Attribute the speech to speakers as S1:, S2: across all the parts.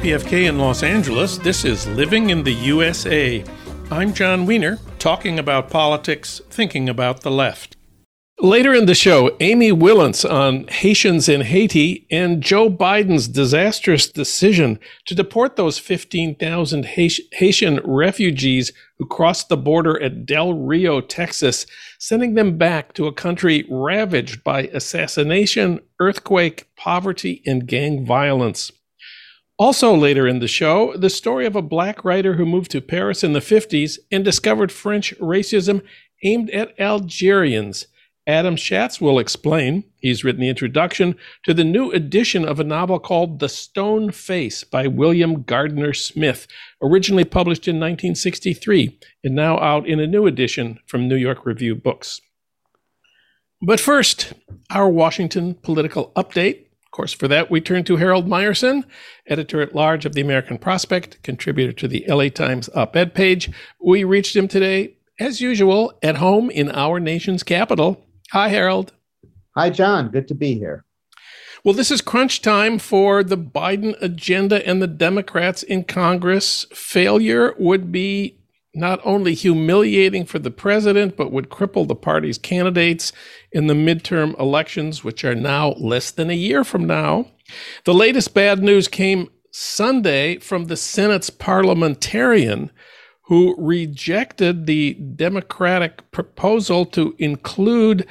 S1: KPFK in Los Angeles. This is Living in the USA. I'm Jon Wiener, talking about politics, thinking about the left. Later in the show, Amy Wilentz on Haitians in Haiti and Joe Biden's disastrous decision to deport those 15,000 Haitian refugees who crossed the border at Del Rio, Texas, sending them back to a country ravaged by assassination, earthquake, poverty, and gang violence. Also, later in the show, the story of a black writer who moved to Paris in the 50s and discovered French racism aimed at Algerians. Adam Schatz will explain. He's written the introduction to the new edition of a novel called The Stone Face by William Gardner Smith, originally published in 1963 and now out in a new edition from New York Review Books. But first, our Washington political update. Of course, for that, we turn to Harold Meyerson, editor at large of the American Prospect, contributor to the LA Times op ed page. We reached him today, as usual, at home in our nation's capital. Hi, Harold.
S2: Hi, Jon. Good to be here.
S1: Well, this is crunch time for the Biden agenda and the Democrats in Congress. Failure would be not only humiliating for the president, but would cripple the party's candidates in the midterm elections, which are now less than a year from now. The latest bad news came Sunday from the Senate's parliamentarian who rejected the Democratic proposal to include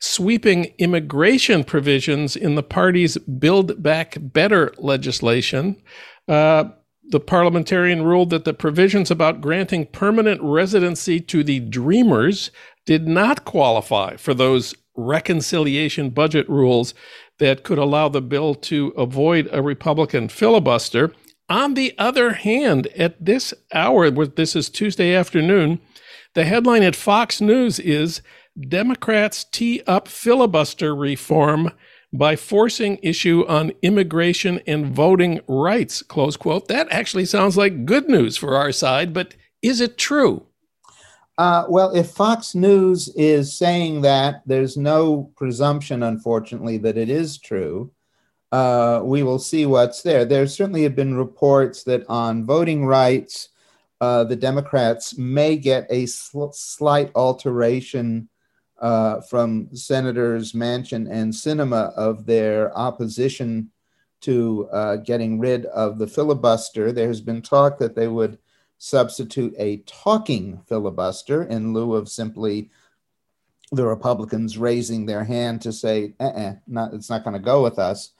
S1: sweeping immigration provisions in the party's Build Back Better legislation. Uh, the parliamentarian ruled that the provisions about granting permanent residency to the Dreamers did not qualify for those reconciliation budget rules that could allow the bill to avoid a Republican filibuster. On the other hand, at this hour, this is Tuesday afternoon, the headline at Fox News is Democrats tee up filibuster reform by forcing issue on immigration and voting rights, close quote. That actually sounds like good news for our side, but is it true?
S2: Uh, well, if Fox News is saying that, there's no presumption, unfortunately, that it is true. Uh, we will see what's there. There certainly have been reports that on voting rights, uh, the Democrats may get a sl- slight alteration uh, from Senators Manchin and Sinema of their opposition to uh, getting rid of the filibuster. There has been talk that they would substitute a talking filibuster in lieu of simply the Republicans raising their hand to say, uh-uh, not, it's not going to go with us.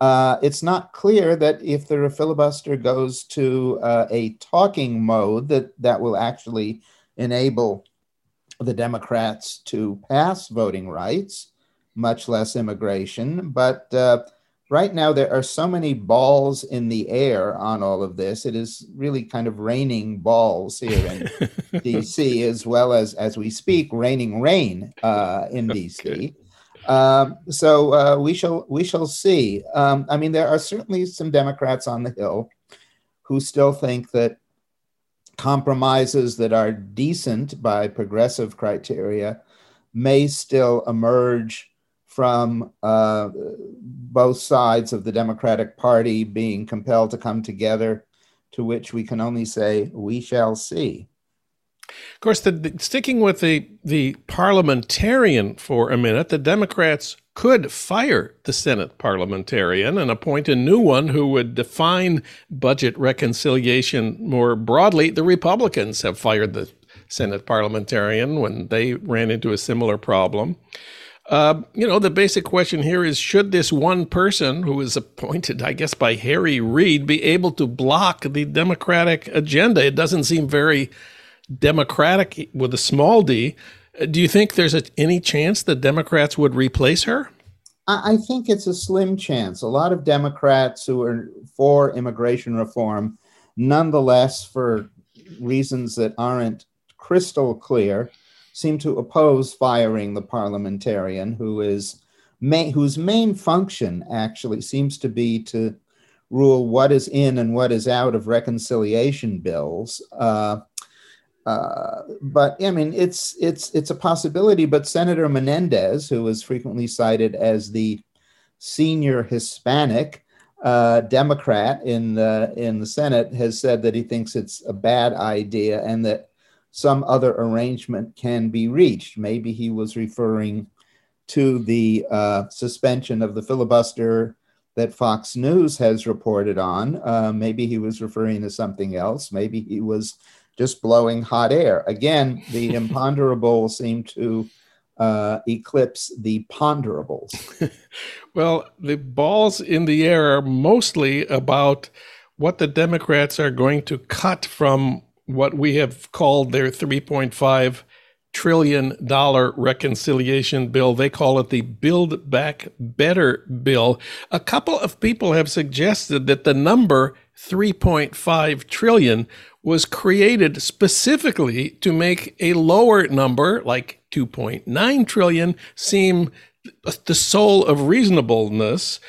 S2: Uh, it's not clear that if the filibuster goes to uh, a talking mode, that that will actually enable the Democrats to pass voting rights, much less immigration. But uh, right now, there are so many balls in the air on all of this. It is really kind of raining balls here in DC, as well as, as we speak, raining rain uh, in DC. Okay. Um, so uh, we shall we shall see. Um, I mean, there are certainly some Democrats on the Hill who still think that compromises that are decent by progressive criteria may still emerge from uh, both sides of the Democratic Party being compelled to come together, to which we can only say, we shall see.
S1: Of course, the, the, sticking with the, the parliamentarian for a minute, the Democrats could fire the Senate parliamentarian and appoint a new one who would define budget reconciliation more broadly. The Republicans have fired the Senate parliamentarian when they ran into a similar problem. Uh, you know, the basic question here is should this one person who is appointed, I guess, by Harry Reid be able to block the Democratic agenda? It doesn't seem very democratic with a small d. Do you think there's a, any chance the Democrats would replace her?
S2: I think it's a slim chance. A lot of Democrats who are for immigration reform, nonetheless, for reasons that aren't crystal clear, seem to oppose firing the parliamentarian who is whose main function actually seems to be to rule what is in and what is out of reconciliation bills. Uh, uh, but I mean, it's it's it's a possibility. But Senator Menendez, who is frequently cited as the senior Hispanic, uh, Democrat in the in the Senate has said that he thinks it's a bad idea and that some other arrangement can be reached. Maybe he was referring to the uh, suspension of the filibuster that Fox News has reported on. Uh, maybe he was referring to something else. Maybe he was just blowing hot air. Again, the imponderable seem to uh, eclipse the ponderables.
S1: well, the balls in the air are mostly about what the Democrats are going to cut from what we have called their 3.5 trillion dollar reconciliation bill. They call it the Build Back Better bill. A couple of people have suggested that the number 3.5 trillion was created specifically to make a lower number like 2.9 trillion seem the soul of reasonableness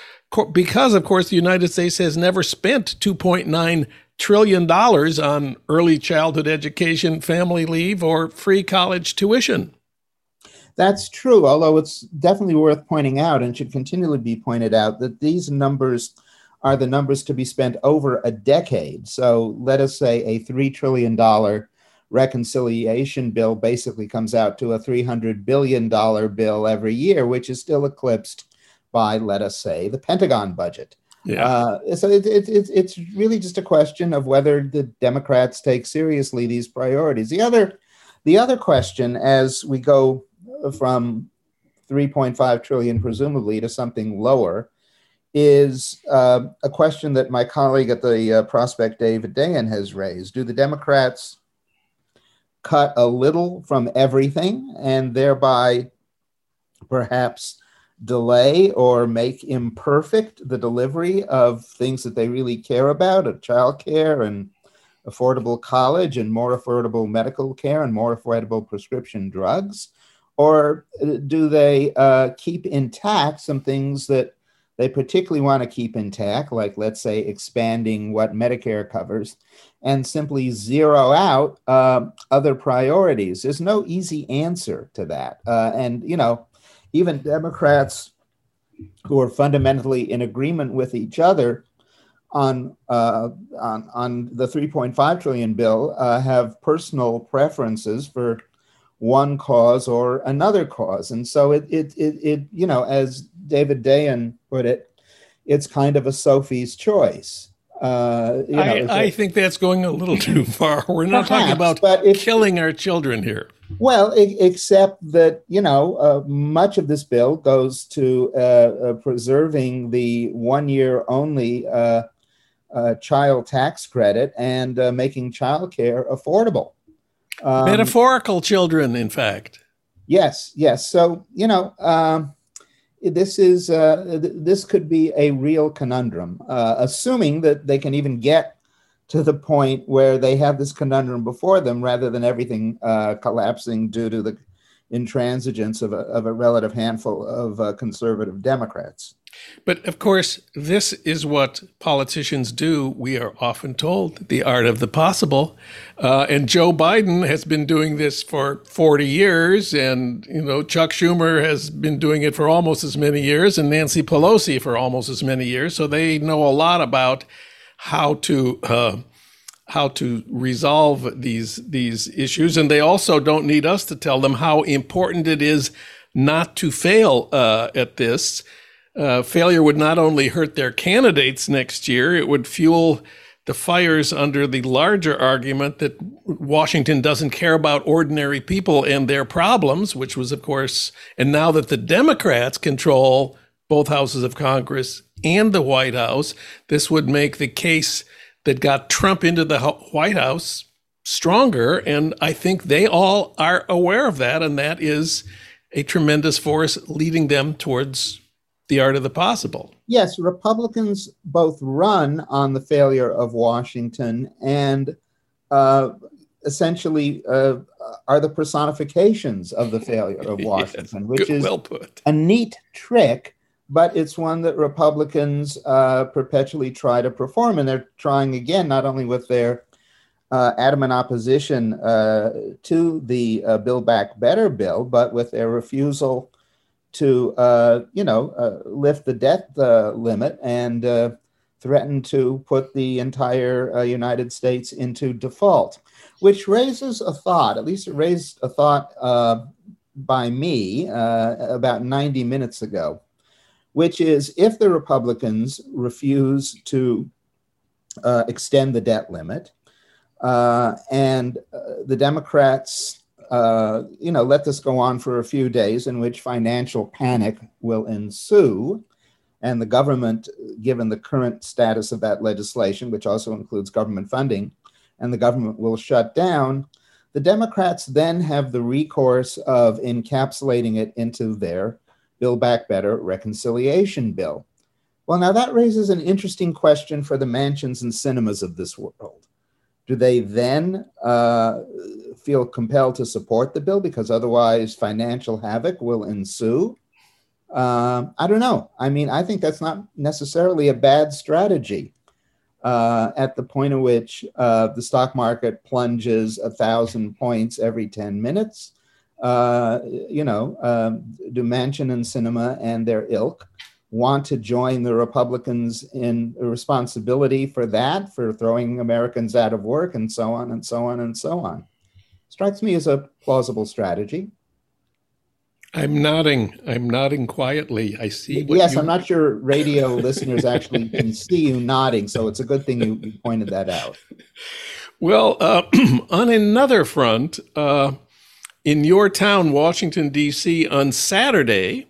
S1: because of course the United States has never spent 2.9 trillion dollars on early childhood education, family leave, or free college tuition.
S2: That's true, although it's definitely worth pointing out and should continually be pointed out that these numbers are the numbers to be spent over a decade. So let us say a $3 trillion reconciliation bill basically comes out to a $300 billion bill every year, which is still eclipsed by, let us say, the Pentagon budget. Yeah. Uh, so it, it, it, it's really just a question of whether the Democrats take seriously these priorities. The other, the other question, as we go from 3.5 trillion, presumably, to something lower, is uh, a question that my colleague at the uh, Prospect, David Dayen, has raised. Do the Democrats cut a little from everything and thereby perhaps delay or make imperfect the delivery of things that they really care about, of childcare and affordable college and more affordable medical care and more affordable prescription drugs? Or uh, do they uh, keep intact some things that they particularly want to keep intact, like let's say expanding what Medicare covers, and simply zero out uh, other priorities? There's no easy answer to that. Uh, and, you know, even Democrats who are fundamentally in agreement with each other on uh, on, on the 3.5 trillion bill uh, have personal preferences for one cause or another cause, and so it it it, it you know as David Dayen put it, it's kind of a Sophie's choice.
S1: Uh, you know, I, I think that's going a little too far. We're not Perhaps, talking about killing our children here.
S2: Well, except that you know uh, much of this bill goes to uh, uh preserving the one-year only uh, uh, child tax credit and making childcare affordable.
S1: Um, Metaphorical children, in fact.
S2: Yes, yes. So you know. Um, this is uh, th- this could be a real conundrum, uh, assuming that they can even get to the point where they have this conundrum before them, rather than everything uh, collapsing due to the intransigence of a, of a relative handful of uh, conservative Democrats.
S1: But of course, this is what politicians do. We are often told the art of the possible. Uh, and Joe Biden has been doing this for 40 years. And, you know, Chuck Schumer has been doing it for almost as many years, and Nancy Pelosi for almost as many years. So they know a lot about how to. Uh, how to resolve these these issues, and they also don't need us to tell them how important it is not to fail uh, at this uh, failure would not only hurt their candidates next year, it would fuel the fires under the larger argument that Washington doesn't care about ordinary people and their problems, which was, of course, and now that the Democrats control both houses of Congress and the White House, this would make the case that got Trump into the White House stronger. And I think they all are aware of that. And that is a tremendous force leading them towards the art of the possible.
S2: Yes, Republicans both run on the failure of Washington and uh, essentially uh, are the personifications of the failure of Washington, yes, which is well a neat trick, but it's one that Republicans uh, perpetually try to perform. And they're trying again, not only with their uh, adamant opposition uh, to the uh, Build Back Better bill, but with their refusal to uh, you know uh, lift the debt limit and threatened to put the entire United States into default, which raises a thought, at least it raised a thought by me about 90 minutes ago, which is if the Republicans refuse to uh, extend the debt limit uh, and uh, the Democrats uh, you know, let this go on for a few days in which financial panic will ensue. And the government, given the current status of that legislation, which also includes government funding, and the government will shut down, the Democrats then have the recourse of encapsulating it into their Build Back Better reconciliation bill. Well, now that raises an interesting question for the Manchins and Sinemas of this world. Do they then uh, feel compelled to support the bill because otherwise financial havoc will ensue? Uh, I don't know. I mean, I think that's not necessarily a bad strategy. Uh, at the point at which uh, the stock market plunges a thousand points every 10 minutes, uh, you know, um, do Manchin and Sinema and their ilk want to join the Republicans in responsibility for that, for throwing Americans out of work, and so on and so on and so on. Strikes me as a plausible strategy.
S1: I'm nodding. I'm nodding quietly. I see.
S2: yes, you... I'm not sure radio listeners actually can see you nodding, so it's a good thing you, you pointed that out.
S1: Well, uh, on another front, uh, in your town, Washington, D.C., on Saturday,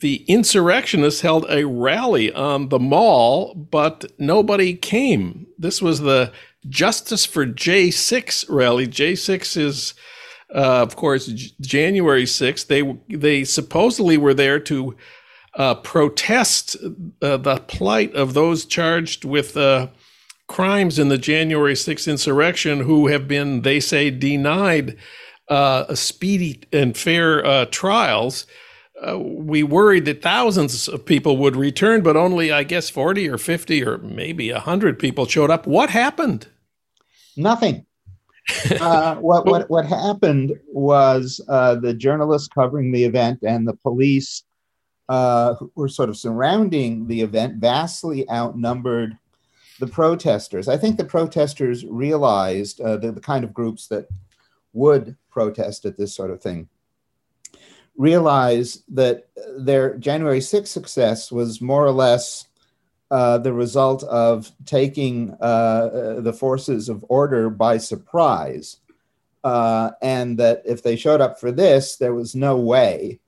S1: the insurrectionists held a rally on the mall, but nobody came. This was the Justice for J6 rally. J6 is, uh, of course, J- January 6th. They they supposedly were there to uh, protest uh, the plight of those charged with uh, crimes in the January 6th insurrection who have been, they say, denied uh, speedy and fair uh, trials uh, we worried that thousands of people would return, but only, I guess, 40 or 50 or maybe 100 people showed up. What happened?
S2: Nothing. uh, what, what, what happened was uh, the journalists covering the event and the police uh, who were sort of surrounding the event vastly outnumbered the protesters. I think the protesters realized uh, the, the kind of groups that would protest at this sort of thing realize that their January 6th success was more or less uh, the result of taking uh, the forces of order by surprise. Uh, and that if they showed up for this, there was no way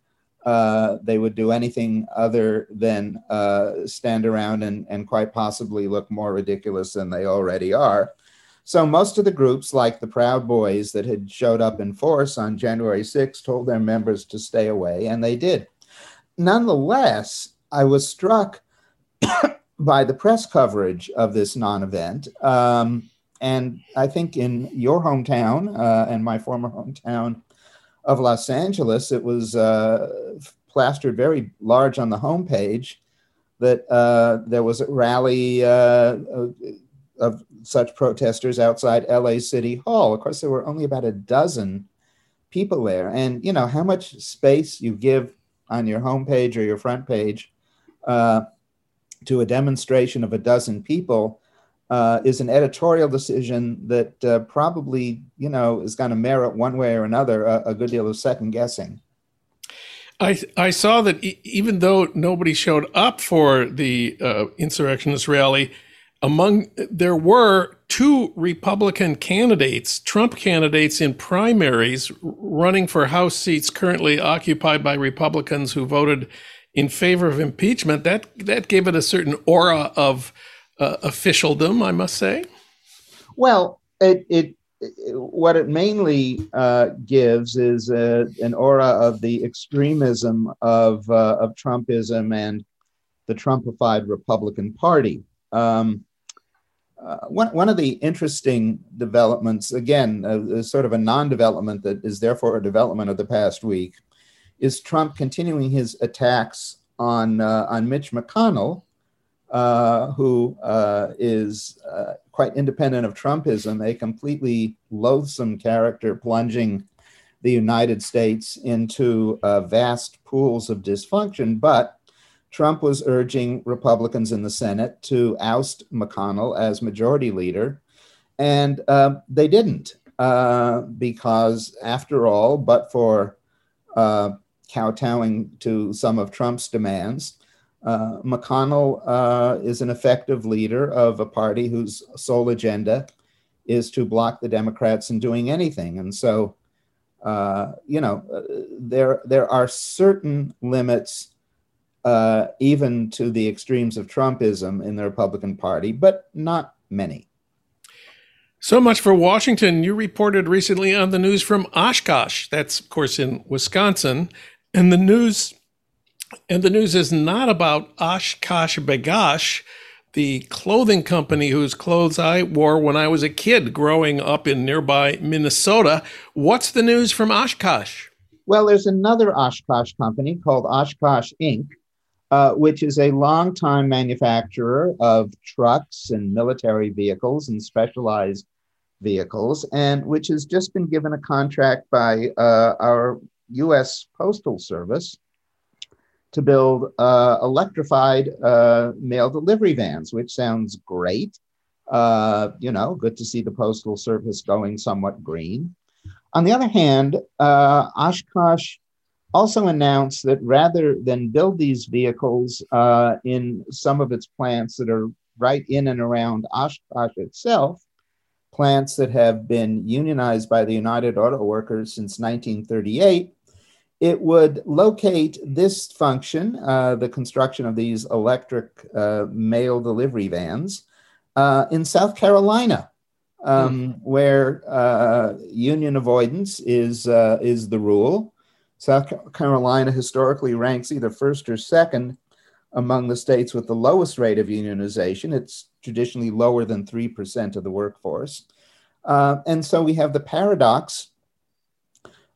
S2: uh, they would do anything other than uh, stand around and, and quite possibly look more ridiculous than they already are. So most of the groups, like the Proud Boys that had showed up in force on January 6, told their members to stay away, and they did. Nonetheless, I was struck by the press coverage of this non event. Um, and I think in your hometown uh, and my former hometown of Los Angeles, it was uh, plastered very large on the homepage that uh, there was a rally uh, of such protesters outside LA City Hall. Of course, there were only about a dozen people there. And, you know, how much space you give on your homepage or your front page uh, to a demonstration of a dozen people uh, is an editorial decision that uh, probably, you know, is going to merit one way or another a, a good deal of second guessing.
S1: I, I saw that e- even though nobody showed up for the uh, insurrectionist rally, among there were two Republican candidates, Trump candidates in primaries running for House seats currently occupied by Republicans who voted in favor of impeachment. That that gave it a certain aura of uh, officialdom, I must say.
S2: Well, it, it what it mainly uh, gives is a, uh, an aura of the extremism of uh, of Trumpism and the Trumpified Republican Party. Um, uh, one, one of the interesting developments, again, uh, sort of a non development that is therefore a development of the past week, is Trump continuing his attacks on, uh, on Mitch McConnell, uh, who uh, is uh, quite independent of Trumpism, a completely loathsome character plunging the United States into vast pools of dysfunction. But Trump was urging Republicans in the Senate to oust McConnell as majority leader, and uh, they didn't uh, because, after all, but for uh, kowtowing to some of Trump's demands, uh, McConnell uh, is an effective leader of a party whose sole agenda is to block the Democrats in doing anything. And so, uh, you know, there there are certain limits, uh, even to the extremes of Trumpism in the Republican Party, but not many.
S1: So much for Washington. You reported recently on the news from Oshkosh. That's, of course, in Wisconsin. And the news and the news is not about Oshkosh B'gosh, the clothing company whose clothes I wore when I was a kid growing up in nearby Minnesota. What's the news from Oshkosh?
S2: Well, there's another Oshkosh company called Oshkosh Inc., uh, which is a longtime manufacturer of trucks and military vehicles and specialized vehicles, and which has just been given a contract by uh, our U.S. Postal Service to build uh, electrified uh, mail delivery vans, which sounds great. Uh, you know, good to see the Postal Service going somewhat green. On the other hand, uh, Oshkosh also announced that rather than build these vehicles uh, in some of its plants that are right in and around Oshkosh itself, plants that have been unionized by the United Auto Workers since 1938, it would locate this function, uh, the construction of these electric uh, mail delivery vans, uh, in South Carolina, um, mm. where uh, union avoidance is, uh, is the rule. South Carolina historically ranks either first or second among the states with the lowest rate of unionization. It's traditionally lower than 3% of the workforce. Uh, and so we have the paradox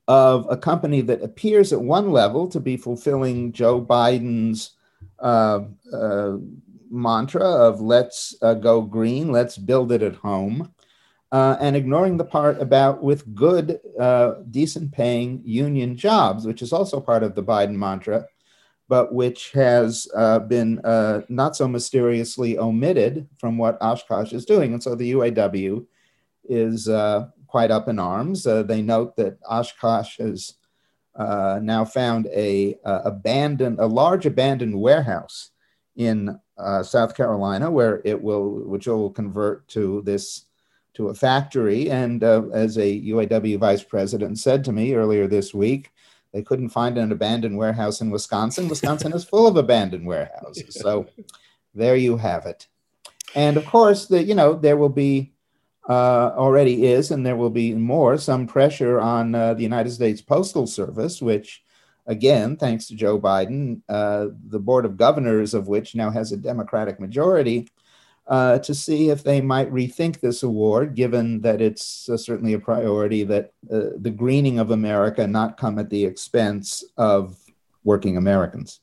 S2: of a company that appears at one level to be fulfilling Joe Biden's uh, uh, mantra of let's uh, go green, let's build it at home, uh, and ignoring the part about with good, uh, decent paying union jobs, which is also part of the Biden mantra, but which has uh, been not so mysteriously omitted from what Oshkosh is doing. And so the UAW is quite up in arms. Uh, they note that Oshkosh has uh, now found a, abandoned, a large abandoned warehouse in uh, South Carolina, where it will, which will convert to this to a factory. And uh, as a UAW vice president said to me earlier this week, they couldn't find an abandoned warehouse in Wisconsin. Wisconsin is full of abandoned warehouses. So there you have it. And of course, the you know there will be uh, already is, and there will be more, some pressure on uh, the United States Postal Service, which, again, thanks to Joe Biden, uh, the Board of Governors of which now has a Democratic majority, uh, to see if they might rethink this award, given that it's uh, certainly a priority that uh, the greening of America not come at the expense of working Americans.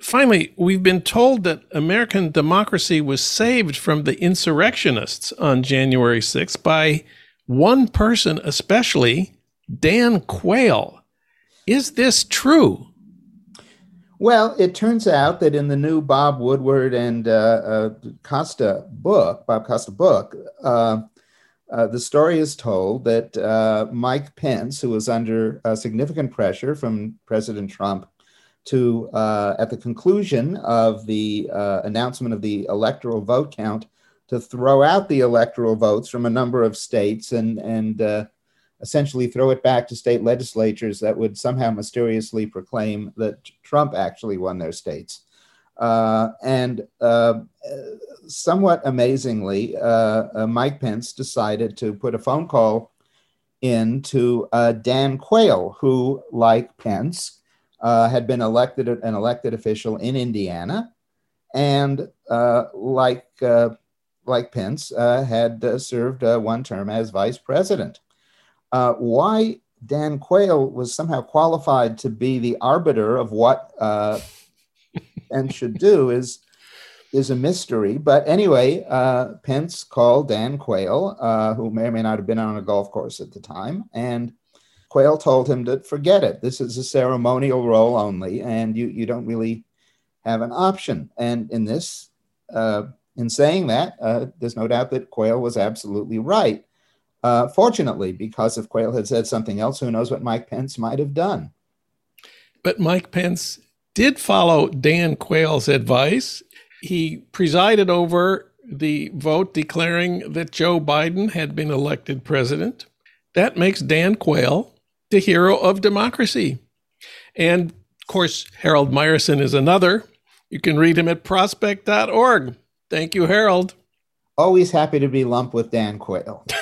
S1: Finally, we've been told that American democracy was saved from the insurrectionists on January 6th by one person, especially Dan Quayle. Is this true?
S2: Well, it turns out that in the new Bob Woodward and uh, uh, Costa book, Bob Costa book, uh, uh the story is told that uh, Mike Pence, who was under uh, significant pressure from President Trump to, at the conclusion of the announcement of the electoral vote count, to throw out the electoral votes from a number of states and, and essentially throw it back to state legislatures that would somehow mysteriously proclaim that Trump actually won their states. Uh, and uh, somewhat amazingly, uh, Mike Pence decided to put a phone call in to Dan Quayle, who, like Pence, uh, had been elected an elected official in Indiana, and uh, like uh, like Pence uh, had uh, served uh, one term as vice president. Why Dan Quayle was somehow qualified to be the arbiter of what Pence should do is is a mystery. But anyway, Pence called Dan Quayle, who may or may not have been on a golf course at the time, and Quayle told him to forget it. This is a ceremonial role only, and you, you don't really have an option. And in this, uh, in saying that, uh, there's no doubt that Quayle was absolutely right. Uh, fortunately, because if Quayle had said something else, who knows what Mike Pence might have done.
S1: But Mike Pence did follow Dan Quayle's advice. He presided over the vote declaring that Joe Biden had been elected president. That makes Dan Quayle the hero of democracy. And of course, Harold Meyerson is another. You can read him at prospect.org. Thank you, Harold.
S2: Always happy to be lumped with Dan Quayle.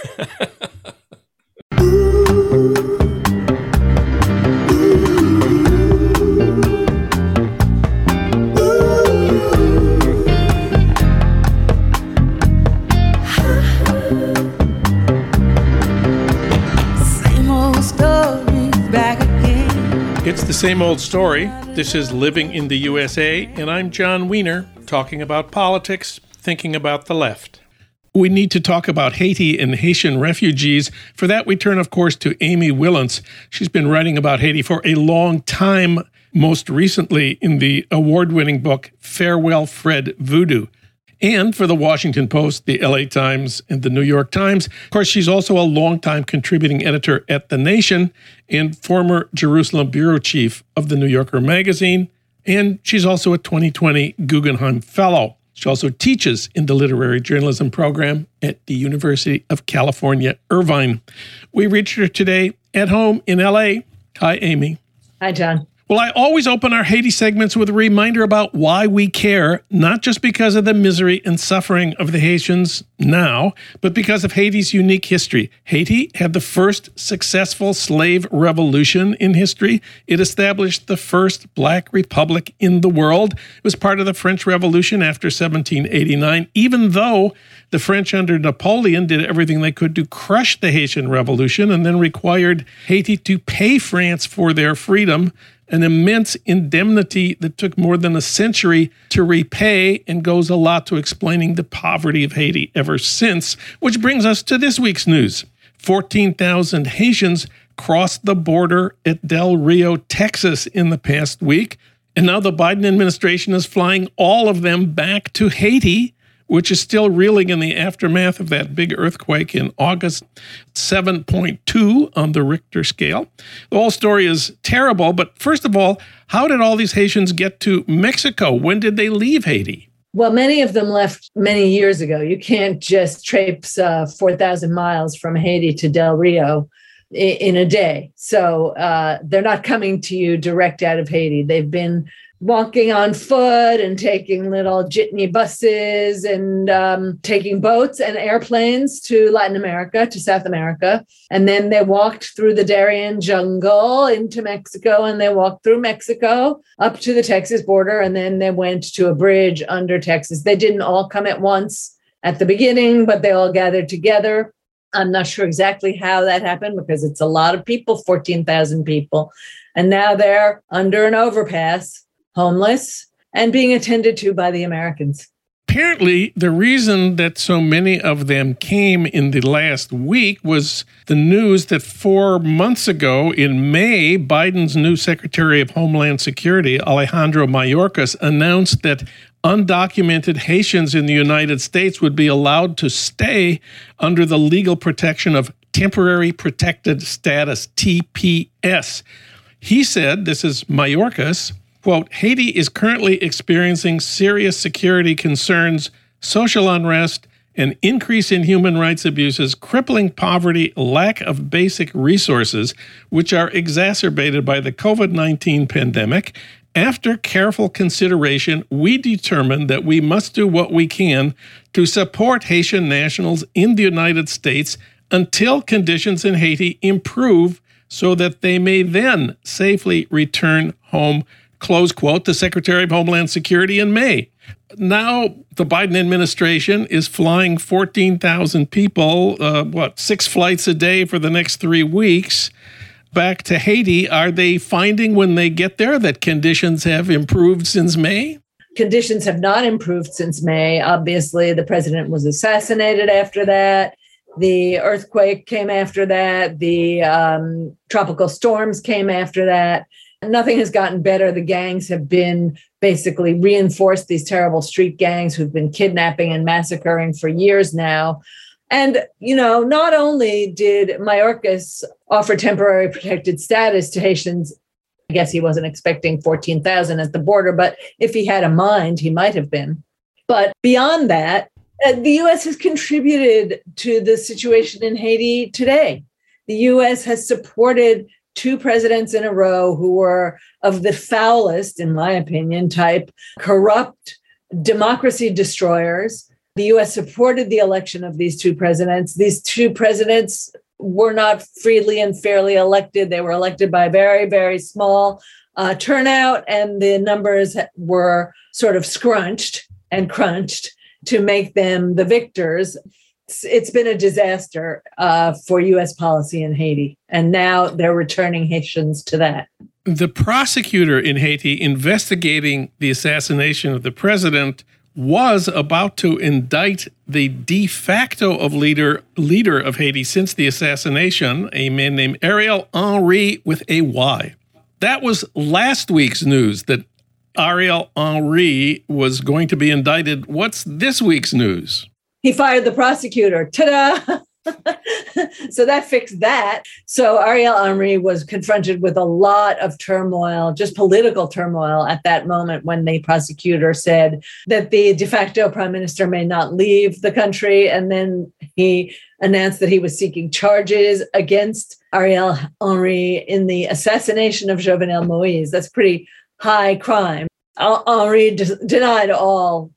S1: It's the same old story. This is Living in the USA, and I'm Jon Wiener, talking about politics, thinking about the left. We need to talk about Haiti and Haitian refugees. For that, we turn, of course, to Amy Wilentz. She's been writing about Haiti for a long time, most recently in the award winning book Farewell Fred Voodoo and for the Washington Post, the LA Times, and the New York Times. Of course, she's also a longtime contributing editor at The Nation and former Jerusalem bureau chief of the New Yorker magazine. And she's also a 2020 Guggenheim Fellow. She also teaches in the literary journalism program at the University of California, Irvine. We reached her today at home in LA. Hi, Amy.
S3: Hi, Jon.
S1: Well, I always open our Haiti segments with a reminder about why we care, not just because of the misery and suffering of the Haitians now, but because of Haiti's unique history. Haiti had the first successful slave revolution in history. It established the first black republic in the world. It was part of the French Revolution after 1789, even though the French under Napoleon did everything they could to crush the Haitian Revolution and then required Haiti to pay France for their freedom an immense indemnity that took more than a century to repay and goes a lot to explaining the poverty of Haiti ever since. Which brings us to this week's news 14,000 Haitians crossed the border at Del Rio, Texas in the past week. And now the Biden administration is flying all of them back to Haiti which is still reeling in the aftermath of that big earthquake in August 7.2 on the Richter scale. The whole story is terrible, but first of all, how did all these Haitians get to Mexico? When did they leave Haiti?
S3: Well, many of them left many years ago. You can't just traipse uh, 4,000 miles from Haiti to Del Rio in a day. So uh, they're not coming to you direct out of Haiti. They've been walking on foot and taking little jitney buses and um, taking boats and airplanes to Latin America, to South America. And then they walked through the Darien jungle into Mexico and they walked through Mexico up to the Texas border. And then they went to a bridge under Texas. They didn't all come at once at the beginning, but they all gathered together. I'm not sure exactly how that happened because it's a lot of people 14,000 people. And now they're under an overpass homeless, and being attended to by the Americans.
S1: Apparently, the reason that so many of them came in the last week was the news that four months ago in May, Biden's new Secretary of Homeland Security, Alejandro Mayorkas, announced that undocumented Haitians in the United States would be allowed to stay under the legal protection of Temporary Protected Status, TPS. He said, this is Mayorkas, Quote Haiti is currently experiencing serious security concerns, social unrest, an increase in human rights abuses, crippling poverty, lack of basic resources, which are exacerbated by the COVID 19 pandemic. After careful consideration, we determined that we must do what we can to support Haitian nationals in the United States until conditions in Haiti improve so that they may then safely return home close quote, the Secretary of Homeland Security in May. Now, the Biden administration is flying 14,000 people, uh, what, six flights a day for the next three weeks back to Haiti. Are they finding when they get there that conditions have improved since May?
S3: Conditions have not improved since May. Obviously, the president was assassinated after that. The earthquake came after that. The um, tropical storms came after that Nothing has gotten better. The gangs have been basically reinforced, these terrible street gangs who've been kidnapping and massacring for years now. And, you know, not only did Mayorkas offer temporary protected status to Haitians, I guess he wasn't expecting 14,000 at the border, but if he had a mind, he might have been. But beyond that, uh, the US has contributed to the situation in Haiti today. The US has supported two presidents in a row who were of the foulest, in my opinion, type, corrupt democracy destroyers. The US supported the election of these two presidents. These two presidents were not freely and fairly elected. They were elected by very, very small uh, turnout, and the numbers were sort of scrunched and crunched to make them the victors. It's, it's been a disaster uh, for US policy in Haiti. And now they're returning Haitians to that.
S1: The prosecutor in Haiti investigating the assassination of the president was about to indict the de facto of leader leader of Haiti since the assassination, a man named Ariel Henry with a Y. That was last week's news that Ariel Henry was going to be indicted. What's this week's news?
S3: He fired the prosecutor. Ta-da! so that fixed that. So Ariel Henry was confronted with a lot of turmoil, just political turmoil at that moment when the prosecutor said that the de facto prime minister may not leave the country. And then he announced that he was seeking charges against Ariel Henry in the assassination of Jovenel Moise. That's pretty high crime. Henry denied all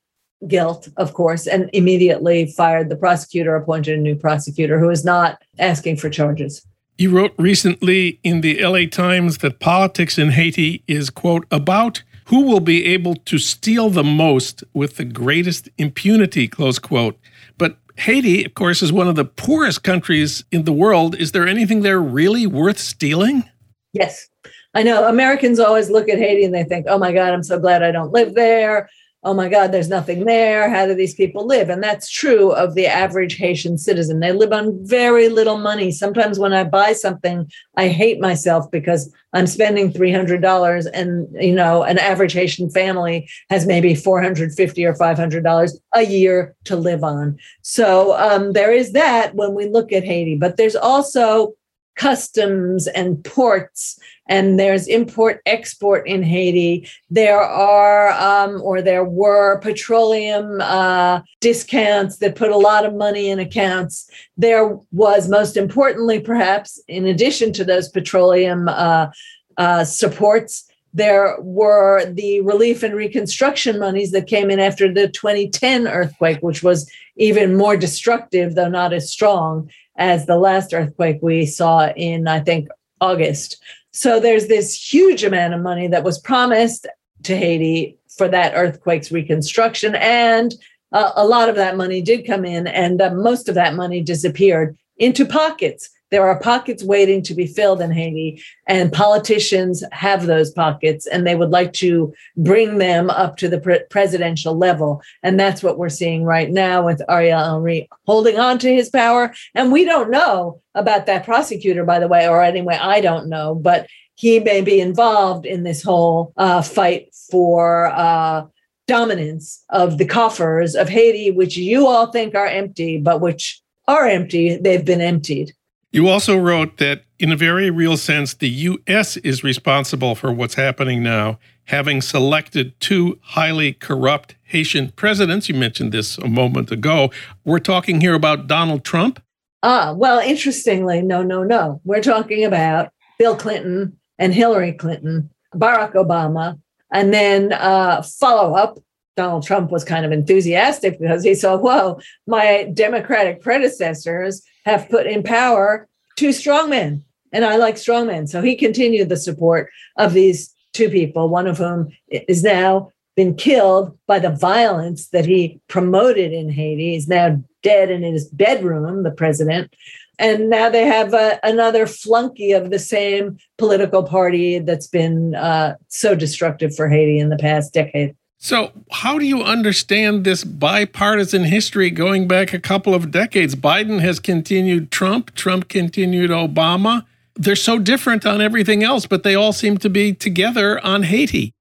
S3: guilt, of course, and immediately fired the prosecutor, appointed a new prosecutor who is not asking for charges.
S1: You wrote recently in the LA Times that politics in Haiti is, quote, about who will be able to steal the most with the greatest impunity, close quote. But Haiti, of course, is one of the poorest countries in the world. Is there anything there really worth stealing?
S3: Yes. I know Americans always look at Haiti and they think, oh my God, I'm so glad I don't live there oh my God, there's nothing there. How do these people live? And that's true of the average Haitian citizen. They live on very little money. Sometimes when I buy something, I hate myself because I'm spending $300 and, you know, an average Haitian family has maybe 450 or $500 a year to live on. So um, there is that when we look at Haiti, but there's also customs and ports and there's import export in Haiti. There are, um, or there were, petroleum uh, discounts that put a lot of money in accounts. There was, most importantly, perhaps, in addition to those petroleum uh, uh, supports, there were the relief and reconstruction monies that came in after the 2010 earthquake, which was even more destructive, though not as strong as the last earthquake we saw in, I think, August. So there's this huge amount of money that was promised to Haiti for that earthquake's reconstruction. And uh, a lot of that money did come in, and uh, most of that money disappeared into pockets there are pockets waiting to be filled in Haiti, and politicians have those pockets, and they would like to bring them up to the pre- presidential level. And that's what we're seeing right now with Ariel Henry holding on to his power. And we don't know about that prosecutor, by the way, or anyway, I don't know, but he may be involved in this whole uh, fight for. Uh, dominance of the coffers of Haiti, which you all think are empty, but which are empty, they've been emptied.
S1: You also wrote that, in a very real sense, the U.S. is responsible for what's happening now, having selected two highly corrupt Haitian presidents. You mentioned this a moment ago. We're talking here about Donald Trump.
S3: Ah, well, interestingly, no, no, no. We're talking about Bill Clinton and Hillary Clinton, Barack Obama, and then uh, follow up. Donald Trump was kind of enthusiastic because he saw, whoa, my Democratic predecessors have put in power two strongmen. And I like strongmen. So he continued the support of these two people, one of whom is now been killed by the violence that he promoted in Haiti. He's now dead in his bedroom, the president. And now they have uh, another flunky of the same political party that's been uh, so destructive for Haiti in the past decade.
S1: So, how do you understand this bipartisan history going back a couple of decades? Biden has continued Trump, Trump continued Obama. they're so different on everything else, but they all seem to be together on Haiti.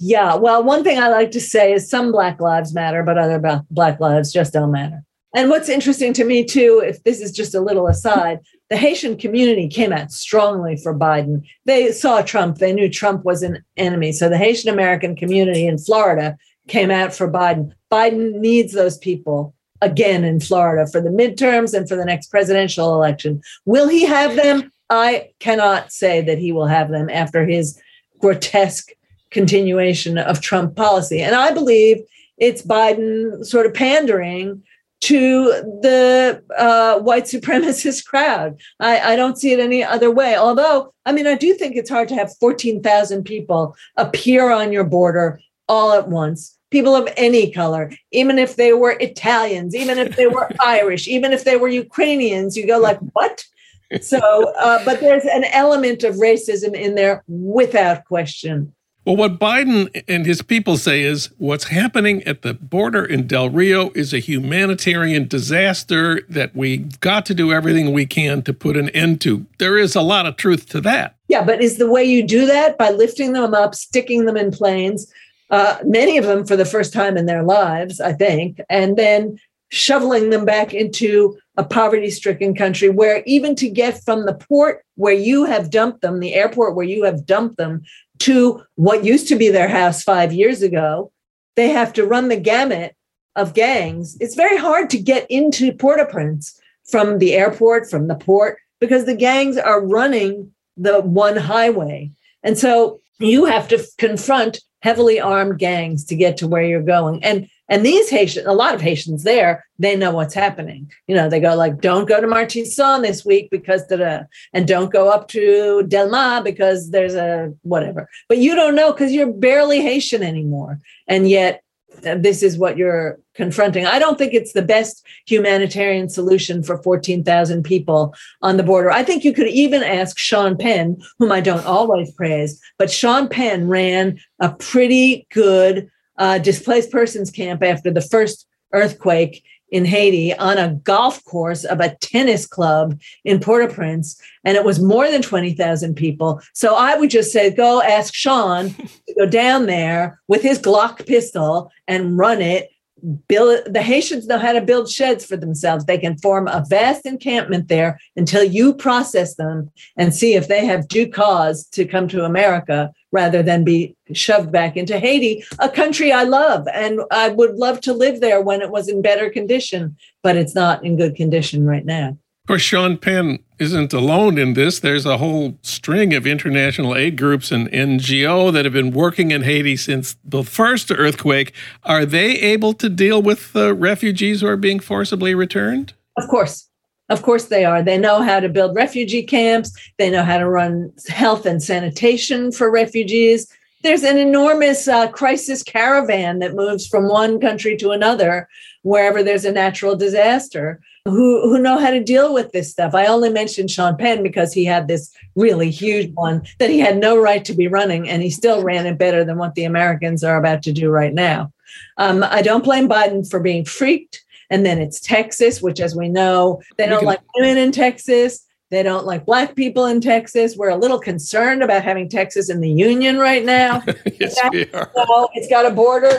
S3: Yeah. Well, one thing I like to say is some Black Lives Matter, but other Black lives just don't matter. And what's interesting to me, too, if this is just a little aside, the Haitian community came out strongly for Biden. They saw Trump, they knew Trump was an enemy. So the Haitian American community in Florida came out for Biden. Biden needs those people again in Florida for the midterms and for the next presidential election. Will he have them? I cannot say that he will have them after his grotesque continuation of Trump policy. And I believe it's Biden sort of pandering to the uh, white supremacist crowd. I, I, don't see it any other way. Although, I mean, I do think it's hard to have 14,000 people appear on your border all at once. People of any color, even if they were Italians, even if they were Irish, even if they were Ukrainians, you go like, what? So, uh, but there's an element of racism in there without question.
S1: Well, what Biden and his people say is what's happening at the border in Del Rio is a humanitarian disaster that we've got to do everything we can to put an end to. There is a lot of truth to that.
S3: Yeah, but is the way you do that by lifting them up, sticking them in planes, uh, many of them for the first time in their lives, I think, and then shoveling them back into a poverty stricken country where even to get from the port where you have dumped them, the airport where you have dumped them, to what used to be their house five years ago, they have to run the gamut of gangs. It's very hard to get into Port au Prince from the airport, from the port, because the gangs are running the one highway. And so you have to confront heavily armed gangs to get to where you're going. And and these Haitians, a lot of Haitians there, they know what's happening. You know, they go like, don't go to Martissant this week because da and don't go up to Delmas because there's a whatever. But you don't know because you're barely Haitian anymore. And yet this is what you're confronting. I don't think it's the best humanitarian solution for 14,000 people on the border. I think you could even ask Sean Penn, whom I don't always praise, but Sean Penn ran a pretty good uh, displaced persons camp after the first earthquake in Haiti on a golf course of a tennis club in Port-au-Prince, and it was more than 20,000 people. So I would just say, go ask Sean to go down there with his Glock pistol and run it build the Haitians know how to build sheds for themselves. They can form a vast encampment there until you process them and see if they have due cause to come to America rather than be shoved back into Haiti, a country I love and I would love to live there when it was in better condition, but it's not in good condition right now.
S1: Of course, Sean Penn isn't alone in this. There's a whole string of international aid groups and NGO that have been working in Haiti since the first earthquake. Are they able to deal with the refugees who are being forcibly returned?
S3: Of course. Of course they are. They know how to build refugee camps. They know how to run health and sanitation for refugees. There's an enormous uh, crisis caravan that moves from one country to another wherever there's a natural disaster who, who know how to deal with this stuff. I only mentioned Sean Penn because he had this really huge one that he had no right to be running, and he still ran it better than what the Americans are about to do right now. Um, I don't blame Biden for being freaked. And then it's Texas, which, as we know, they don't like women in Texas. They don't like black people in Texas. We're a little concerned about having Texas in the union right now.
S1: yes, we are.
S3: So it's got a border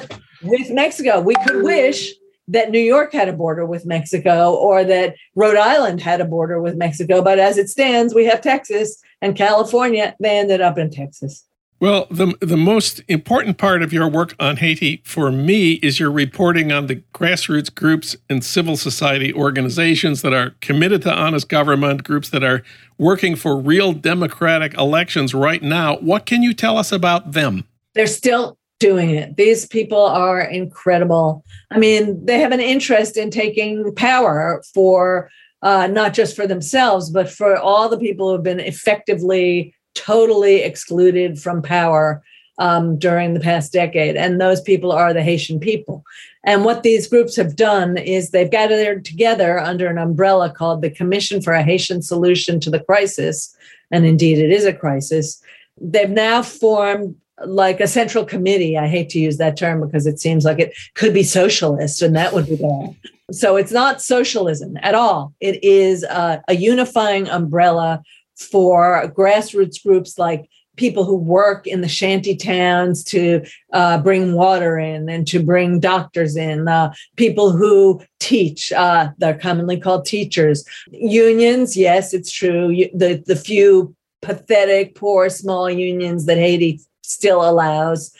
S3: with Mexico. We could wish that New York had a border with Mexico or that Rhode Island had a border with Mexico. But as it stands, we have Texas and California. They ended up in Texas.
S1: Well, the, the most important part of your work on Haiti for me is your reporting on the grassroots groups and civil society organizations that are committed to honest government, groups that are working for real democratic elections right now. What can you tell us about them?
S3: They're still doing it. These people are incredible. I mean, they have an interest in taking power for uh, not just for themselves, but for all the people who have been effectively, totally excluded from power um, during the past decade. And those people are the Haitian people. And what these groups have done is they've gathered together under an umbrella called the Commission for a Haitian Solution to the Crisis. And indeed, it is a crisis. They've now formed like a central committee. I hate to use that term because it seems like it could be socialist, and that would be bad. So it's not socialism at all. It is a, a unifying umbrella for grassroots groups like people who work in the shanty towns to uh, bring water in and to bring doctors in, uh, people who teach, uh, they're commonly called teachers. Unions, yes, it's true. The, the few pathetic, poor, small unions that Haiti still allows.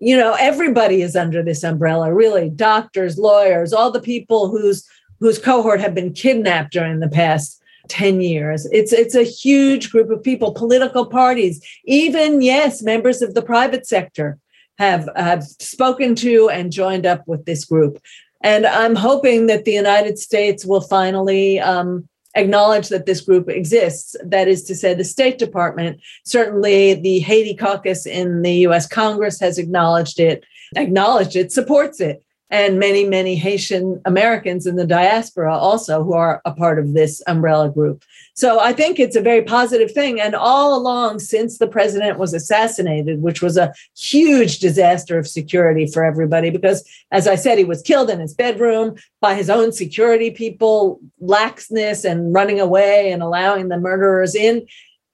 S3: You know, everybody is under this umbrella, really. Doctors, lawyers, all the people whose whose cohort have been kidnapped during the past 10 years. It's it's a huge group of people, political parties, even yes, members of the private sector have have spoken to and joined up with this group. And I'm hoping that the United States will finally um, acknowledge that this group exists. That is to say, the State Department, certainly the Haiti caucus in the US Congress has acknowledged it, acknowledged it, supports it and many, many Haitian Americans in the diaspora also who are a part of this umbrella group. So I think it's a very positive thing. And all along, since the president was assassinated, which was a huge disaster of security for everybody, because as I said, he was killed in his bedroom by his own security people, laxness and running away and allowing the murderers in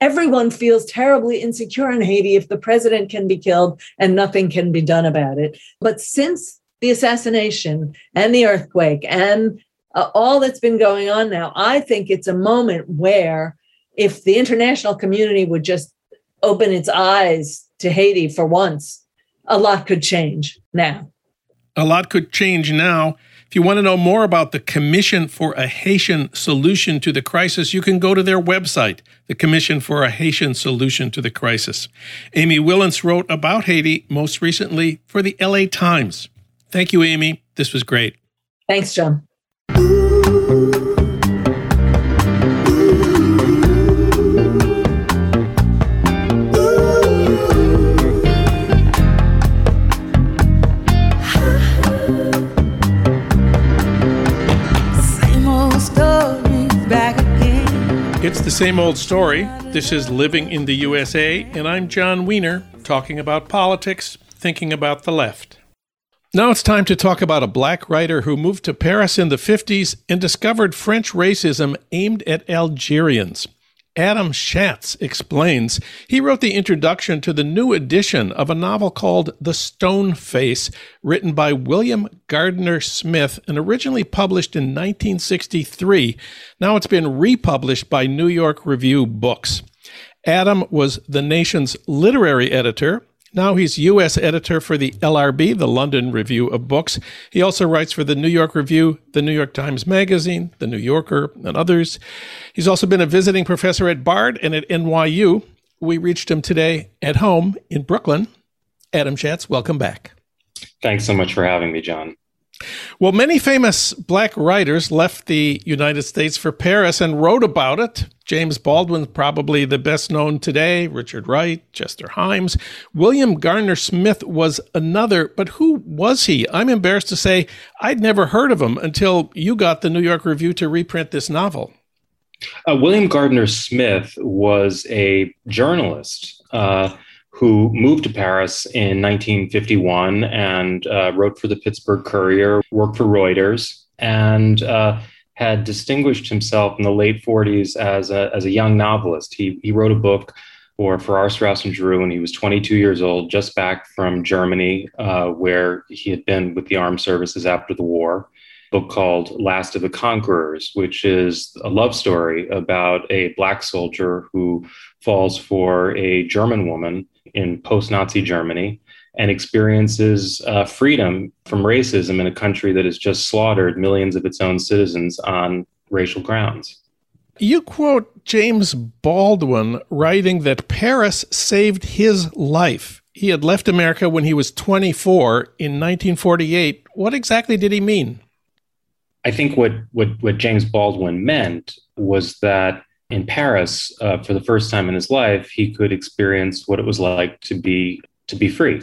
S3: everyone feels terribly insecure in Haiti if the president can be killed and nothing can be done about it. But since the assassination and the earthquake and uh, all that's been going on now, I think it's a moment where if the international community would just open its eyes to Haiti for once, a lot could change now.
S1: A lot could change now. If you want to know more about the Commission for a Haitian Solution to the Crisis, you can go to their website, the Commission for a Haitian Solution to the Crisis. Amy Wilentz wrote about Haiti most recently for the LA Times. Thank you, Amy. This was great.
S3: Thanks, Jon.
S1: It's the same old story. This is Living in the USA, and I'm Jon Wiener, talking about politics, thinking about the left. Now it's time to talk about a black writer who moved to Paris in the 50s and discovered French racism aimed at Algerians. Adam Shatz explains he wrote the introduction to the new edition of a novel called The Stone Face, written by William Gardner Smith and originally published in 1963. Now it's been republished by New York Review Books. Adam was the nation's literary editor now he's U.S. editor for the LRB, the London Review of Books. He also writes for the New York Review, the New York Times Magazine, the New Yorker, and others. He's also been a visiting professor at Bard and at NYU. We reached him today at home in Brooklyn. Adam Shatz, welcome back.
S4: Thanks so much for having me, Jon.
S1: Well, many famous black writers left the United States for Paris and wrote about it. James Baldwin, probably the best known today, Richard Wright, Chester Himes. William Gardner Smith was another, but who was he? I'm embarrassed to say I'd never heard of him until you got the New York Review to reprint this novel.
S4: Uh, William Gardner Smith was a journalist. Uh, who moved to Paris in 1951 and uh, wrote for the Pittsburgh Courier, worked for Reuters, and uh, had distinguished himself in the late 40s as a, as a young novelist. He, he wrote a book for Farrar, Straus and Giroux when he was 22 years old, just back from Germany, uh, where he had been with the armed services after the war. book called Last of the Conquerors, which is a love story about a black soldier who falls for a German woman in post Nazi Germany and experiences uh, freedom from racism in a country that has just slaughtered millions of its own citizens on racial grounds.
S1: You quote James Baldwin writing that Paris saved his life. He had left America when he was 24 in 1948. What exactly did he mean?
S4: I think what, what, what James Baldwin meant was that in Paris, uh, for the first time in his life, he could experience what it was like to be to be free,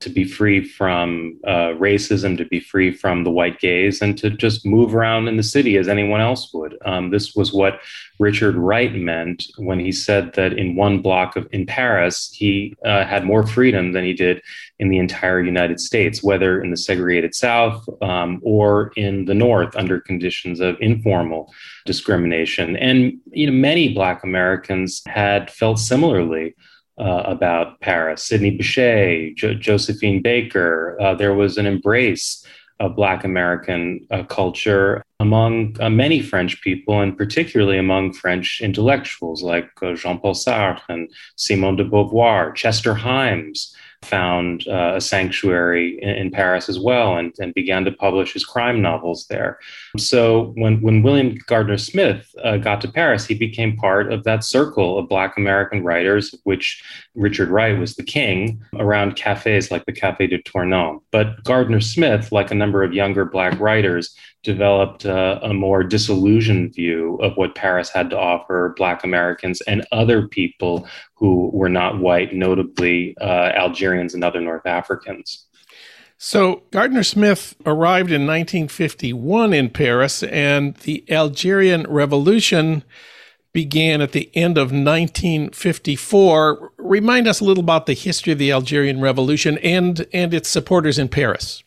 S4: to be free from uh, racism, to be free from the white gaze, and to just move around in the city as anyone else would. Um, this was what Richard Wright meant when he said that in one block of in Paris, he uh, had more freedom than he did in the entire United States, whether in the segregated South um, or in the North under conditions of informal discrimination. And you know, many Black Americans had felt similarly uh, about Paris. Sidney Bechet, jo- Josephine Baker. Uh, there was an embrace of Black American uh, culture among uh, many French people, and particularly among French intellectuals like uh, Jean Paul Sartre and Simone de Beauvoir, Chester Himes found uh, a sanctuary in, in, Paris as well and, and began to publish his crime novels there. So when, when William Gardner Smith uh, got to Paris, he became part of that circle of Black American writers, which Richard Wright was the king, around cafes like the Café de Tournon. But Gardner Smith, like a number of younger Black writers, developed uh, a more disillusioned view of what Paris had to offer Black Americans and other people who were not white, notably uh, Algerians and other North Africans.
S1: So, Gardner Smith arrived in 1951 in Paris, and the Algerian Revolution began at the end of 1954. Remind us a little about the history of the Algerian Revolution and, and its supporters in Paris.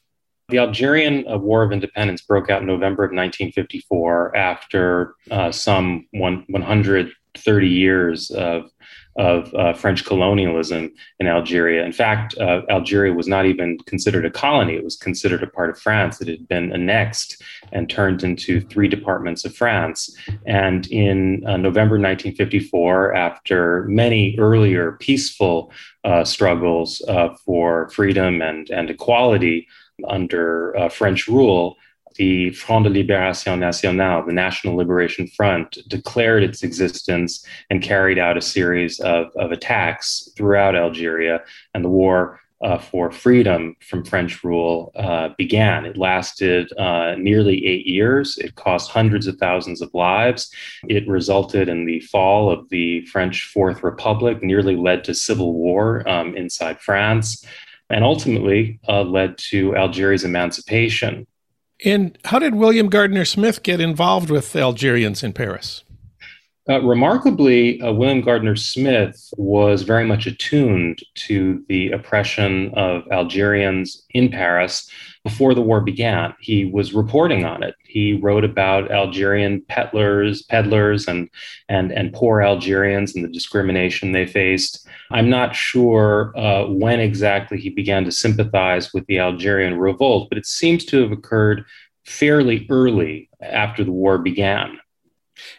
S4: The Algerian uh, War of Independence broke out in November of 1954 after uh, some one, 130 years of, of uh, French colonialism in Algeria. In fact, uh, Algeria was not even considered a colony, it was considered a part of France. It had been annexed and turned into three departments of France. And in uh, November 1954, after many earlier peaceful uh, struggles for freedom and, and equality, under uh, French rule, the Front de Libération Nationale, the National Liberation Front, declared its existence and carried out a series of, of attacks throughout Algeria, and the war uh, for freedom from French rule uh, began. It lasted uh, nearly eight years. It cost hundreds of thousands of lives. It resulted in the fall of the French Fourth Republic, nearly led to civil war um, inside France and ultimately uh, led to Algeria's emancipation.
S1: And how did William Gardner Smith get involved with Algerians in Paris?
S4: Uh, remarkably, uh, William Gardner Smith was very much attuned to the oppression of Algerians in Paris before the war began. He was reporting on it. He wrote about Algerian peddlers, peddlers, and and and poor Algerians and the discrimination they faced. I'm not sure uh, when exactly he began to sympathize with the Algerian revolt, but it seems to have occurred fairly early after the war began.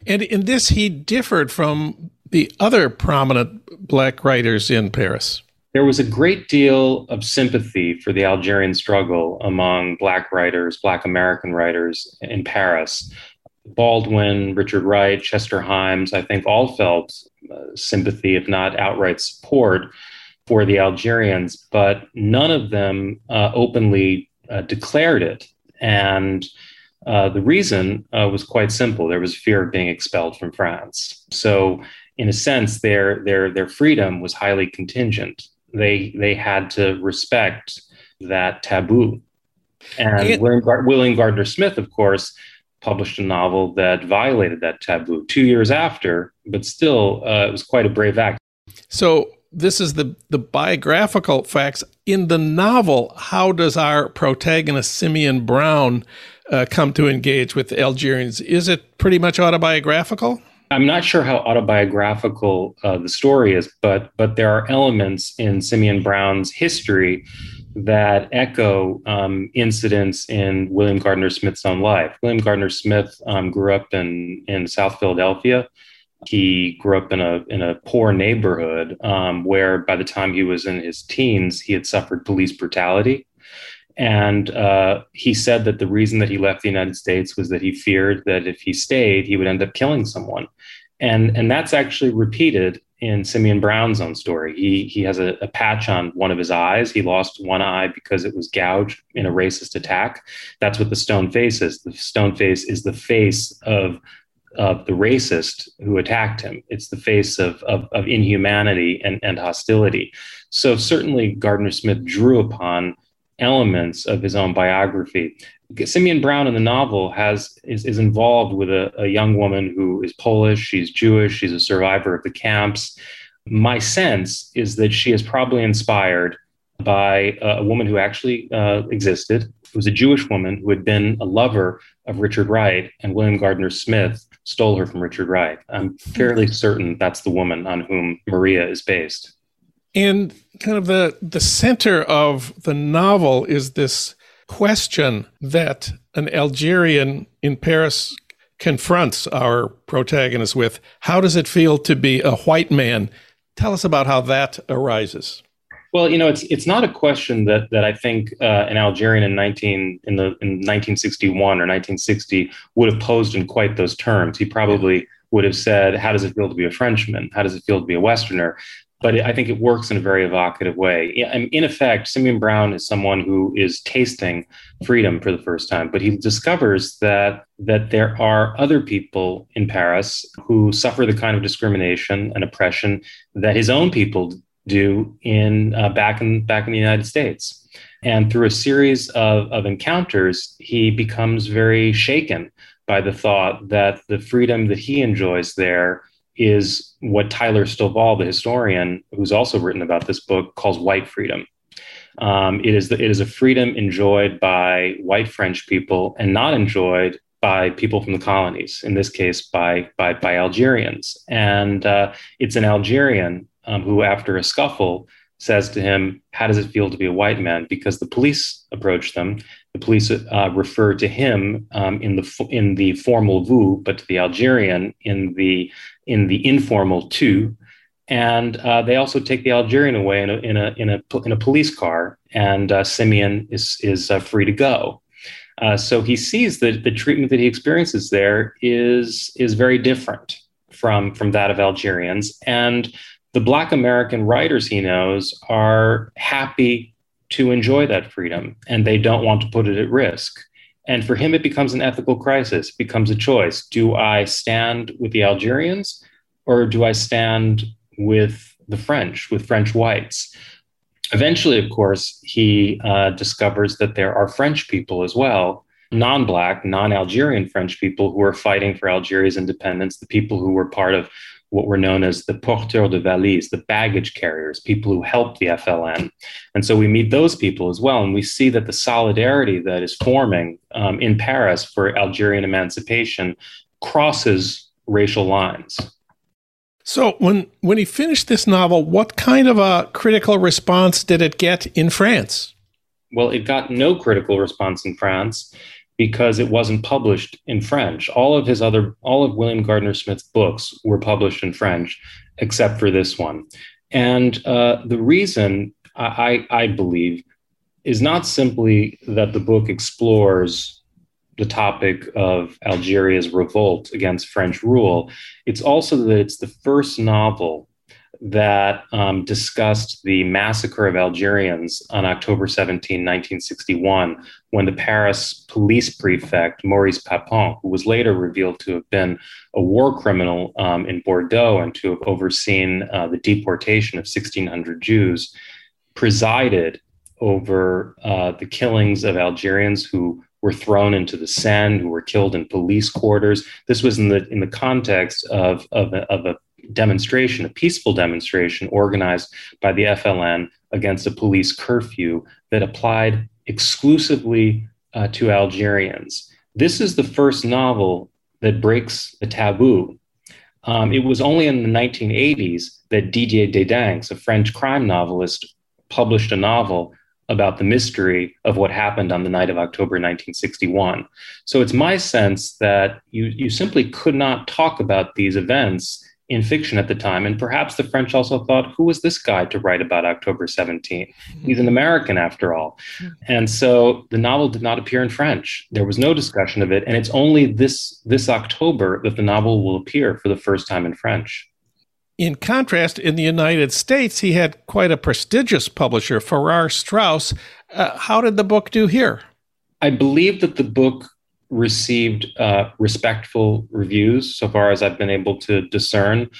S1: And in this, he differed from the other prominent black writers in Paris.
S4: There was a great deal of sympathy for the Algerian struggle among black writers, black American writers in Paris. Baldwin, Richard Wright, Chester Himes, I think all felt uh, sympathy, if not outright support, for the Algerians, but none of them uh, openly uh, declared it. And uh, the reason uh, was quite simple. There was fear of being expelled from France. So, in a sense, their their their freedom was highly contingent. They they had to respect that taboo. And it, William, William Gardner Smith, of course, published a novel that violated that taboo two years after, but still, uh, it was quite a brave act.
S1: So, this is the the biographical facts in the novel. How does our protagonist Simeon Brown uh, come to engage with Algerians. Is it pretty much autobiographical?
S4: I'm not sure how autobiographical uh, the story is, but but there are elements in Simeon Brown's history that echo um, incidents in William Gardner Smith's own life. William Gardner Smith um, grew up in in South Philadelphia. He grew up in a in a poor neighborhood um, where, by the time he was in his teens, he had suffered police brutality. And uh, he said that the reason that he left the United States was that he feared that if he stayed, he would end up killing someone. And, and that's actually repeated in Simeon Brown's own story. He, he has a, a patch on one of his eyes. He lost one eye because it was gouged in a racist attack. That's what the stone face is. The stone face is the face of of the racist who attacked him. It's the face of, of, of inhumanity and, and hostility. So certainly Gardner Smith drew upon elements of his own biography. Simeon Brown in the novel has is, is involved with a, a young woman who is Polish, she's Jewish, she's a survivor of the camps. My sense is that she is probably inspired by a, woman who actually uh, existed, who was a Jewish woman who had been a lover of Richard Wright, and William Gardner Smith stole her from Richard Wright. I'm fairly certain that's the woman on whom Maria is based.
S1: And kind of the the center of the novel is this question that an Algerian in Paris confronts our protagonist with. How does it feel to be a white man? Tell us about how that arises.
S4: Well, you know, it's it's not a question that that I think uh, an Algerian in nineteen in the in 1961 or 1960 would have posed in quite those terms. He probably would have said, "How does it feel to be a Frenchman? How does it feel to be a Westerner?" But I think it works in a very evocative way. In effect, Simeon Brown is someone who is tasting freedom for the first time, but he discovers that that there are other people in Paris who suffer the kind of discrimination and oppression that his own people do in uh, back in back in the United States. And through a series of, of encounters, he becomes very shaken by the thought that the freedom that he enjoys there is what Tyler Stovall, the historian who's also written about this book, calls white freedom. Um, it is the, it is a freedom enjoyed by white French people and not enjoyed by people from the colonies. In this case, by by, by Algerians, and uh, it's an Algerian um, who, after a scuffle, says to him, How does it feel to be a white man? Because the police approached them. The police uh, referred to him um, in, the, in the formal vous, but to the Algerian in the, in the informal tu. And uh, they also take the Algerian away in a, in a, in a, in a police car, and uh, Simeon is, is uh, free to go. Uh, so he sees that the treatment that he experiences there is, is very different from, from that of Algerians. And the Black American writers he knows are happy to enjoy that freedom and they don't want to put it at risk. And for him, it becomes an ethical crisis, becomes a choice. Do I stand with the Algerians or do I stand with the French, with French whites? Eventually, of course, he uh, discovers that there are French people as well, non Black, non Algerian French people who are fighting for Algeria's independence, the people who were part of what were known as the porteurs de valises, the baggage carriers, people who helped the FLN. And so we meet those people as well. And we see that the solidarity that is forming um, in Paris for Algerian emancipation crosses racial lines.
S1: So when when he finished this novel, what kind of a critical response did it get in France?
S4: Well, it got no critical response in France because it wasn't published in French. All of his other, all of William Gardner Smith's books were published in French, except for this one. And uh, the reason I, I believe is not simply that the book explores the topic of Algeria's revolt against French rule, it's also that it's the first novel that um, discussed the massacre of Algerians on October 17, 1961, when the Paris police prefect, Maurice Papon, who was later revealed to have been a war criminal um, in Bordeaux and to have overseen uh, the deportation of 1,600 Jews, presided over uh, the killings of Algerians who were thrown into the Seine, who were killed in police quarters. This was in the in the context of, of, a, of a demonstration, a peaceful demonstration organized by the FLN against a police curfew that applied exclusively uh, to Algerians. This is the first novel that breaks the taboo. Um, it was only in the 1980s that Didier Daeninckx, a French crime novelist, published a novel about the mystery of what happened on the night of October 1961. So it's my sense that you, you simply could not talk about these events in fiction at the time. And perhaps the French also thought, who was this guy to write about October 17th? He's an American after all. And so the novel did not appear in French. There was no discussion of it. And it's only this, this October that the novel will appear for the first time in French.
S1: In contrast, in the United States, he had quite a prestigious publisher, Farrar Straus. Uh, how did the book do here?
S4: I believe that the book received uh, respectful reviews so far as I've been able to discern.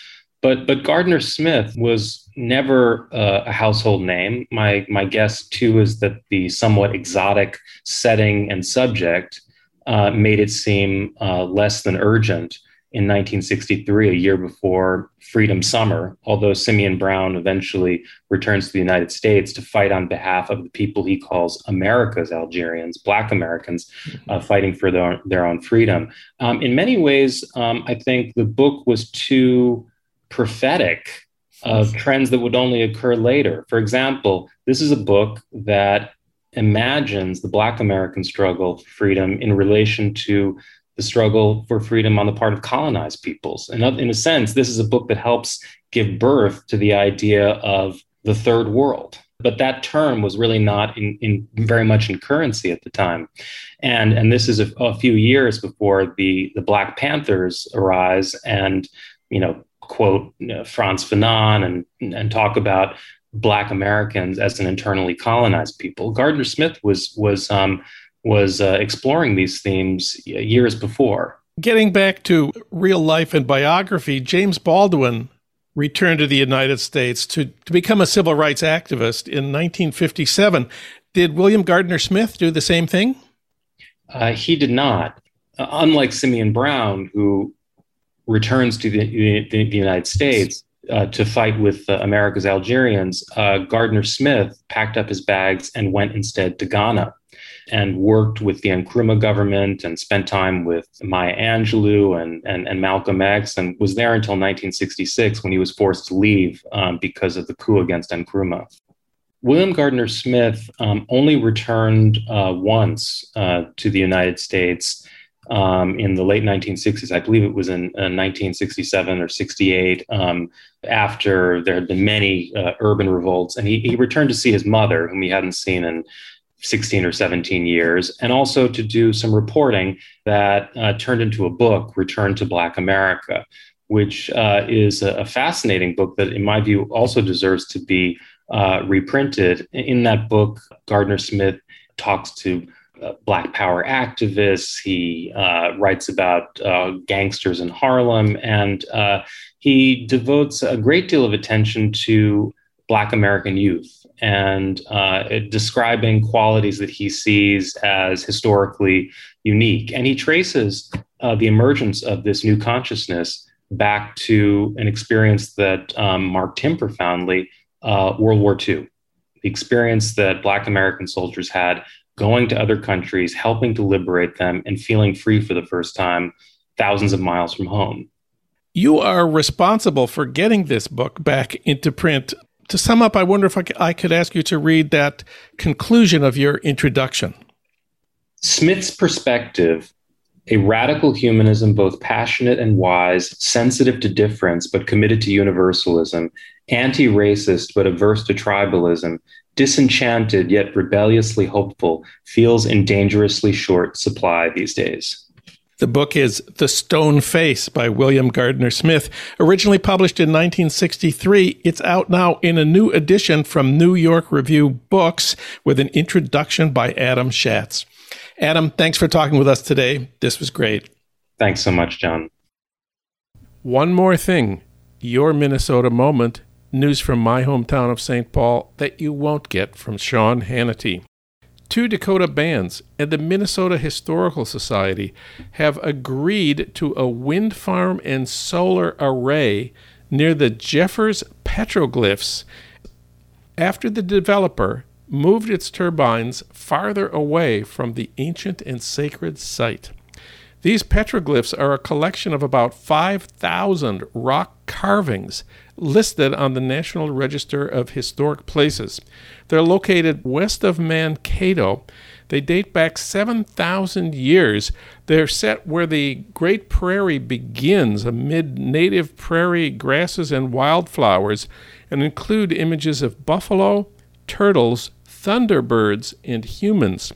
S4: But but Gardner Smith was never uh, a household name. My my guess too is that the somewhat exotic setting and subject uh, made it seem uh, less than urgent in 1963, a year before Freedom Summer, although Simeon Brown eventually returns to the United States to fight on behalf of the people he calls America's Algerians, Black Americans, uh, mm-hmm. fighting for their, their own freedom. Um, in many ways, um, I think the book was too prophetic of trends that would only occur later. For example, this is a book that imagines the Black American struggle for freedom in relation to the struggle for freedom on the part of colonized peoples. And in a sense, this is a book that helps give birth to the idea of the third world. But that term was really not in, in very much in currency at the time. And, and this is a, a few years before the, the Black Panthers arise and, you know, quote you know, Frantz Fanon and, and talk about Black Americans as an internally colonized people. Gardner Smith was, was um, was uh, exploring these themes years before.
S1: Getting back to real life and biography, James Baldwin returned to the United States to, to become a civil rights activist in 1957. Did William Gardner Smith do the same thing?
S4: Uh, he did not. Uh, unlike Simeon Brown, who returns to the, the, the United States uh, to fight with uh, America's Algerians, uh, Gardner Smith packed up his bags and went instead to Ghana and worked with the Nkrumah government and spent time with Maya Angelou and, and, and Malcolm X and was there until 1966 when he was forced to leave um, because of the coup against Nkrumah. William Gardner Smith um, only returned uh, once uh, to the United States um, in the late 1960s. I believe it was in uh, 1967 or 68, um, after there had been many uh, urban revolts. And he, he returned to see his mother, whom he hadn't seen in 16 or 17 years, and also to do some reporting that uh, turned into a book, Return to Black America, which uh, is a, fascinating book that, in my view, also deserves to be uh, reprinted. In that book, Gardner Smith talks to uh, Black Power activists. He uh, writes about uh, gangsters in Harlem, and he devotes a great deal of attention to Black American youth and uh, describing qualities that he sees as historically unique. And he traces uh, the emergence of this new consciousness back to an experience that um, marked him profoundly uh, World War II, the experience that Black American soldiers had going to other countries, helping to liberate them, and feeling free for the first time thousands of miles from home.
S1: You are responsible for getting this book back into print to sum up, I wonder if I could ask you to read that conclusion of your introduction.
S4: Smith's perspective, a radical humanism, both passionate and wise, sensitive to difference but committed to universalism, anti racist but averse to tribalism, disenchanted yet rebelliously hopeful, feels in dangerously short supply these days.
S1: The book is The Stone Face by William Gardner Smith. Originally published in 1963, it's out now in a new edition from New York Review Books with an introduction by Adam Shatz. Adam, thanks for talking with us today. This was great.
S4: Thanks so much, Jon.
S1: One more thing your Minnesota moment news from my hometown of St. Paul that you won't get from Sean Hannity two Dakota bands and the Minnesota Historical Society have agreed to a wind farm and solar array near the Jeffers petroglyphs after the developer moved its turbines farther away from the ancient and sacred site. These petroglyphs are a collection of about 5,000 rock carvings listed on the National Register of Historic Places. They're located west of Mankato. They date back 7,000 years. They're set where the Great Prairie begins amid native prairie grasses and wildflowers and include images of buffalo, turtles, thunderbirds, and humans.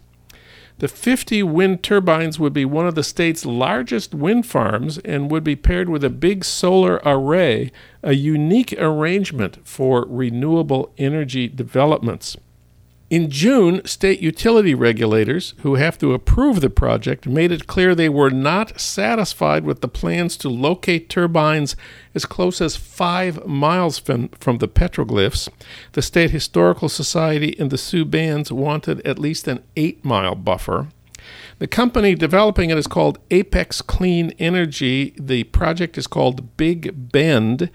S1: The 50 wind turbines would be one of the state's largest wind farms and would be paired with a big solar array, a unique arrangement for renewable energy developments. In June, state utility regulators, who have to approve the project, made it clear they were not satisfied with the plans to locate turbines as close as five miles from, from the petroglyphs. The State Historical Society and the Sioux bands wanted at least an eight mile buffer. The company developing it is called Apex Clean Energy. The project is called Big Bend.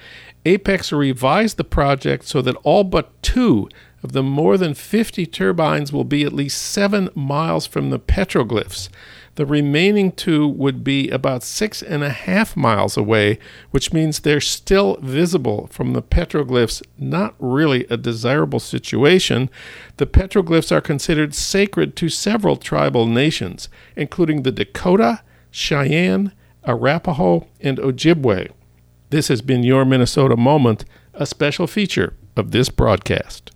S1: Apex revised the project so that all but two of the more than 50 turbines will be at least seven miles from the petroglyphs. The remaining two would be about six and a half miles away, which means they're still visible from the petroglyphs. Not really a desirable situation. The petroglyphs are considered sacred to several tribal nations, including the Dakota, Cheyenne, Arapaho, and Ojibwe. This has been your Minnesota Moment, a special feature of this broadcast.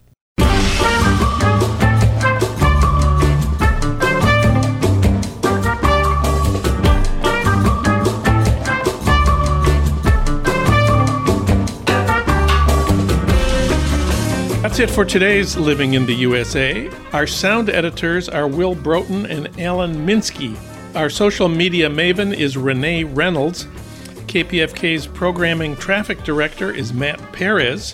S1: That's it for today's Living in the USA. Our sound editors are Will Broughton and Alan Minsky. Our social media maven is Renee Reynolds. KPFK's programming traffic director is Matt Perez.